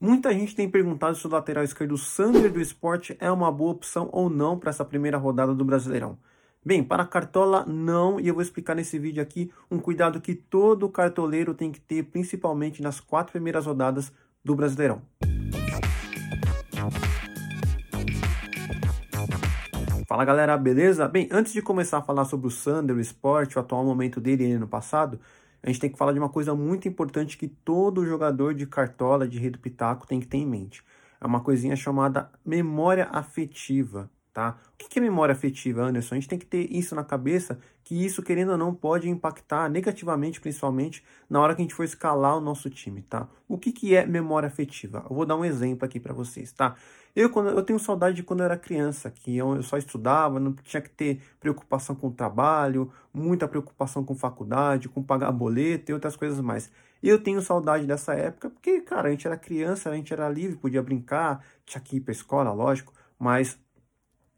Muita gente tem perguntado se o lateral esquerdo Sander do esporte é uma boa opção ou não para essa primeira rodada do Brasileirão. Bem, para a cartola não, e eu vou explicar nesse vídeo aqui um cuidado que todo cartoleiro tem que ter, principalmente nas quatro primeiras rodadas do Brasileirão. Fala galera, beleza? Bem, antes de começar a falar sobre o Sander, o esporte, o atual momento dele e ano passado, a gente tem que falar de uma coisa muito importante que todo jogador de cartola, de rei do pitaco, tem que ter em mente. É uma coisinha chamada memória afetiva, tá? O que é memória afetiva, Anderson? A gente tem que ter isso na cabeça, que isso, querendo ou não, pode impactar negativamente, principalmente, na hora que a gente for escalar o nosso time, tá? O que, que é memória afetiva? Eu vou dar um exemplo aqui para vocês, tá? Eu, quando, eu tenho saudade de quando eu era criança, que eu, eu só estudava, não tinha que ter preocupação com o trabalho, muita preocupação com faculdade, com pagar boleto e outras coisas mais. Eu tenho saudade dessa época porque, cara, a gente era criança, a gente era livre, podia brincar, tinha que ir pra escola, lógico, mas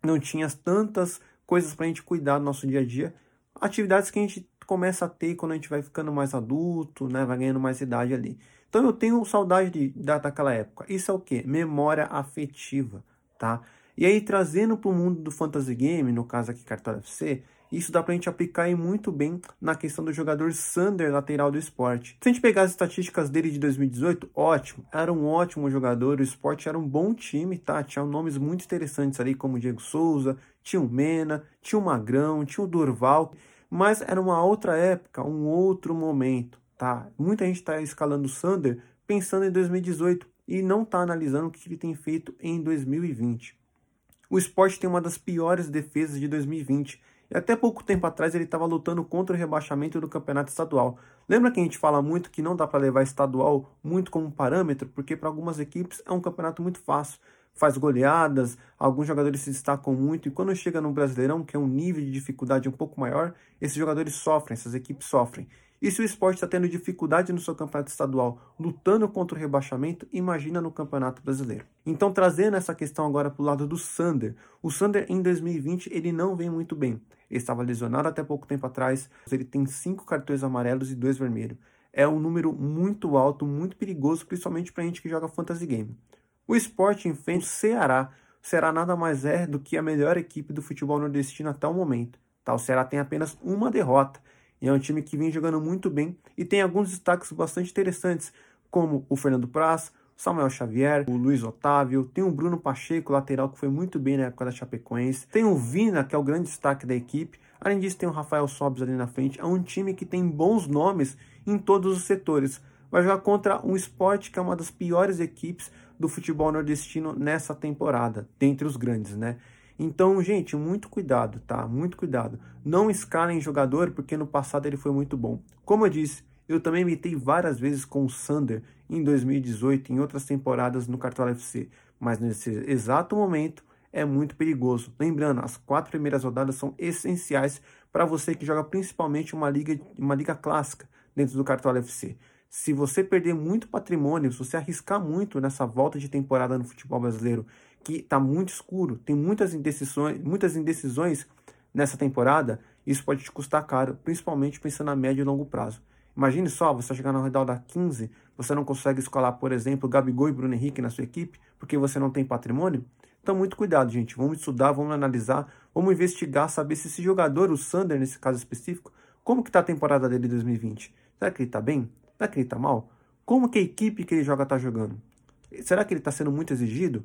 não tinha tantas coisas para a gente cuidar do nosso dia a dia. Atividades que a gente começa a ter quando a gente vai ficando mais adulto, né, vai ganhando mais idade ali. Então eu tenho saudade de, da, daquela época. Isso é o que? Memória afetiva, tá? E aí trazendo para o mundo do fantasy game, no caso aqui Cartola FC, isso dá para a gente aplicar aí muito bem na questão do jogador Sander, lateral do esporte. Se a gente pegar as estatísticas dele de 2018, ótimo, era um ótimo jogador, o esporte era um bom time, tá? Tinha nomes muito interessantes ali, como Diego Souza, tinha o Mena, tinha o Magrão, tinha o Durval, mas era uma outra época, um outro momento, tá? Muita gente está escalando o Sander pensando em 2018 e não está analisando o que ele tem feito em 2020. O esporte tem uma das piores defesas de 2020 e até pouco tempo atrás ele estava lutando contra o rebaixamento do campeonato estadual. Lembra que a gente fala muito que não dá para levar estadual muito como parâmetro, porque para algumas equipes é um campeonato muito fácil. Faz goleadas, alguns jogadores se destacam muito, e quando chega no Brasileirão, que é um nível de dificuldade um pouco maior, esses jogadores sofrem, essas equipes sofrem. E se o esporte está tendo dificuldade no seu campeonato estadual, lutando contra o rebaixamento, imagina no campeonato brasileiro. Então, trazendo essa questão agora para o lado do Sander. O Sander, em 2020, ele não vem muito bem. Ele estava lesionado até pouco tempo atrás. Ele tem cinco cartões amarelos e dois vermelhos. É um número muito alto, muito perigoso, principalmente para a gente que joga fantasy game. O esporte enfrenta o Ceará. O Ceará nada mais é do que a melhor equipe do futebol nordestino até o momento. Tá? O Ceará tem apenas uma derrota e é um time que vem jogando muito bem e tem alguns destaques bastante interessantes, como o Fernando Praz, Samuel Xavier, o Luiz Otávio, tem o Bruno Pacheco, lateral, que foi muito bem na época da Chapecoense, tem o Vina, que é o grande destaque da equipe, além disso tem o Rafael Sobes ali na frente, é um time que tem bons nomes em todos os setores. Vai jogar contra um esporte que é uma das piores equipes do futebol nordestino nessa temporada, dentre os grandes, né? Então, gente, muito cuidado, tá? Muito cuidado. Não escalem jogador porque no passado ele foi muito bom. Como eu disse, eu também imitei várias vezes com o Sander em 2018 em outras temporadas no Cartola FC, mas nesse exato momento é muito perigoso. Lembrando, as quatro primeiras rodadas são essenciais para você que joga principalmente uma liga, uma liga clássica dentro do Cartola FC. Se você perder muito patrimônio, se você arriscar muito nessa volta de temporada no futebol brasileiro que está muito escuro, tem muitas indecisões, muitas indecisões nessa temporada, isso pode te custar caro, principalmente pensando a médio e longo prazo. Imagine só, você chegar na rodada 15, você não consegue escolar, por exemplo, Gabigol e Bruno Henrique na sua equipe, porque você não tem patrimônio? Então, muito cuidado, gente. Vamos estudar, vamos analisar, vamos investigar, saber se esse jogador, o Sander, nesse caso específico, como que está a temporada dele em 2020? Será que ele está bem? Será que ele está mal? Como que a equipe que ele joga está jogando? Será que ele está sendo muito exigido?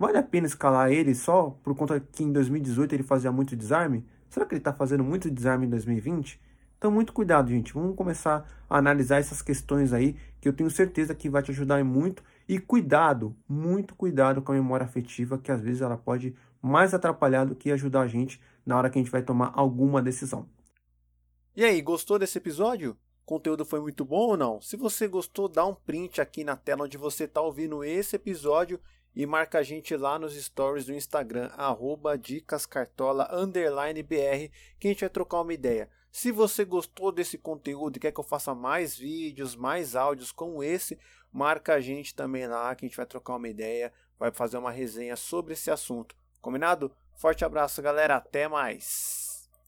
Vale a pena escalar ele só por conta que em 2018 ele fazia muito desarme? Será que ele está fazendo muito desarme em 2020? Então, muito cuidado, gente. Vamos começar a analisar essas questões aí, que eu tenho certeza que vai te ajudar muito. E cuidado, muito cuidado com a memória afetiva, que às vezes ela pode mais atrapalhar do que ajudar a gente na hora que a gente vai tomar alguma decisão. E aí, gostou desse episódio? O conteúdo foi muito bom ou não? Se você gostou, dá um print aqui na tela onde você está ouvindo esse episódio e marca a gente lá nos stories do Instagram, arroba dicascartola, BR, que a gente vai trocar uma ideia. Se você gostou desse conteúdo e quer que eu faça mais vídeos, mais áudios como esse, marca a gente também lá, que a gente vai trocar uma ideia, vai fazer uma resenha sobre esse assunto. Combinado? Forte abraço, galera. Até mais.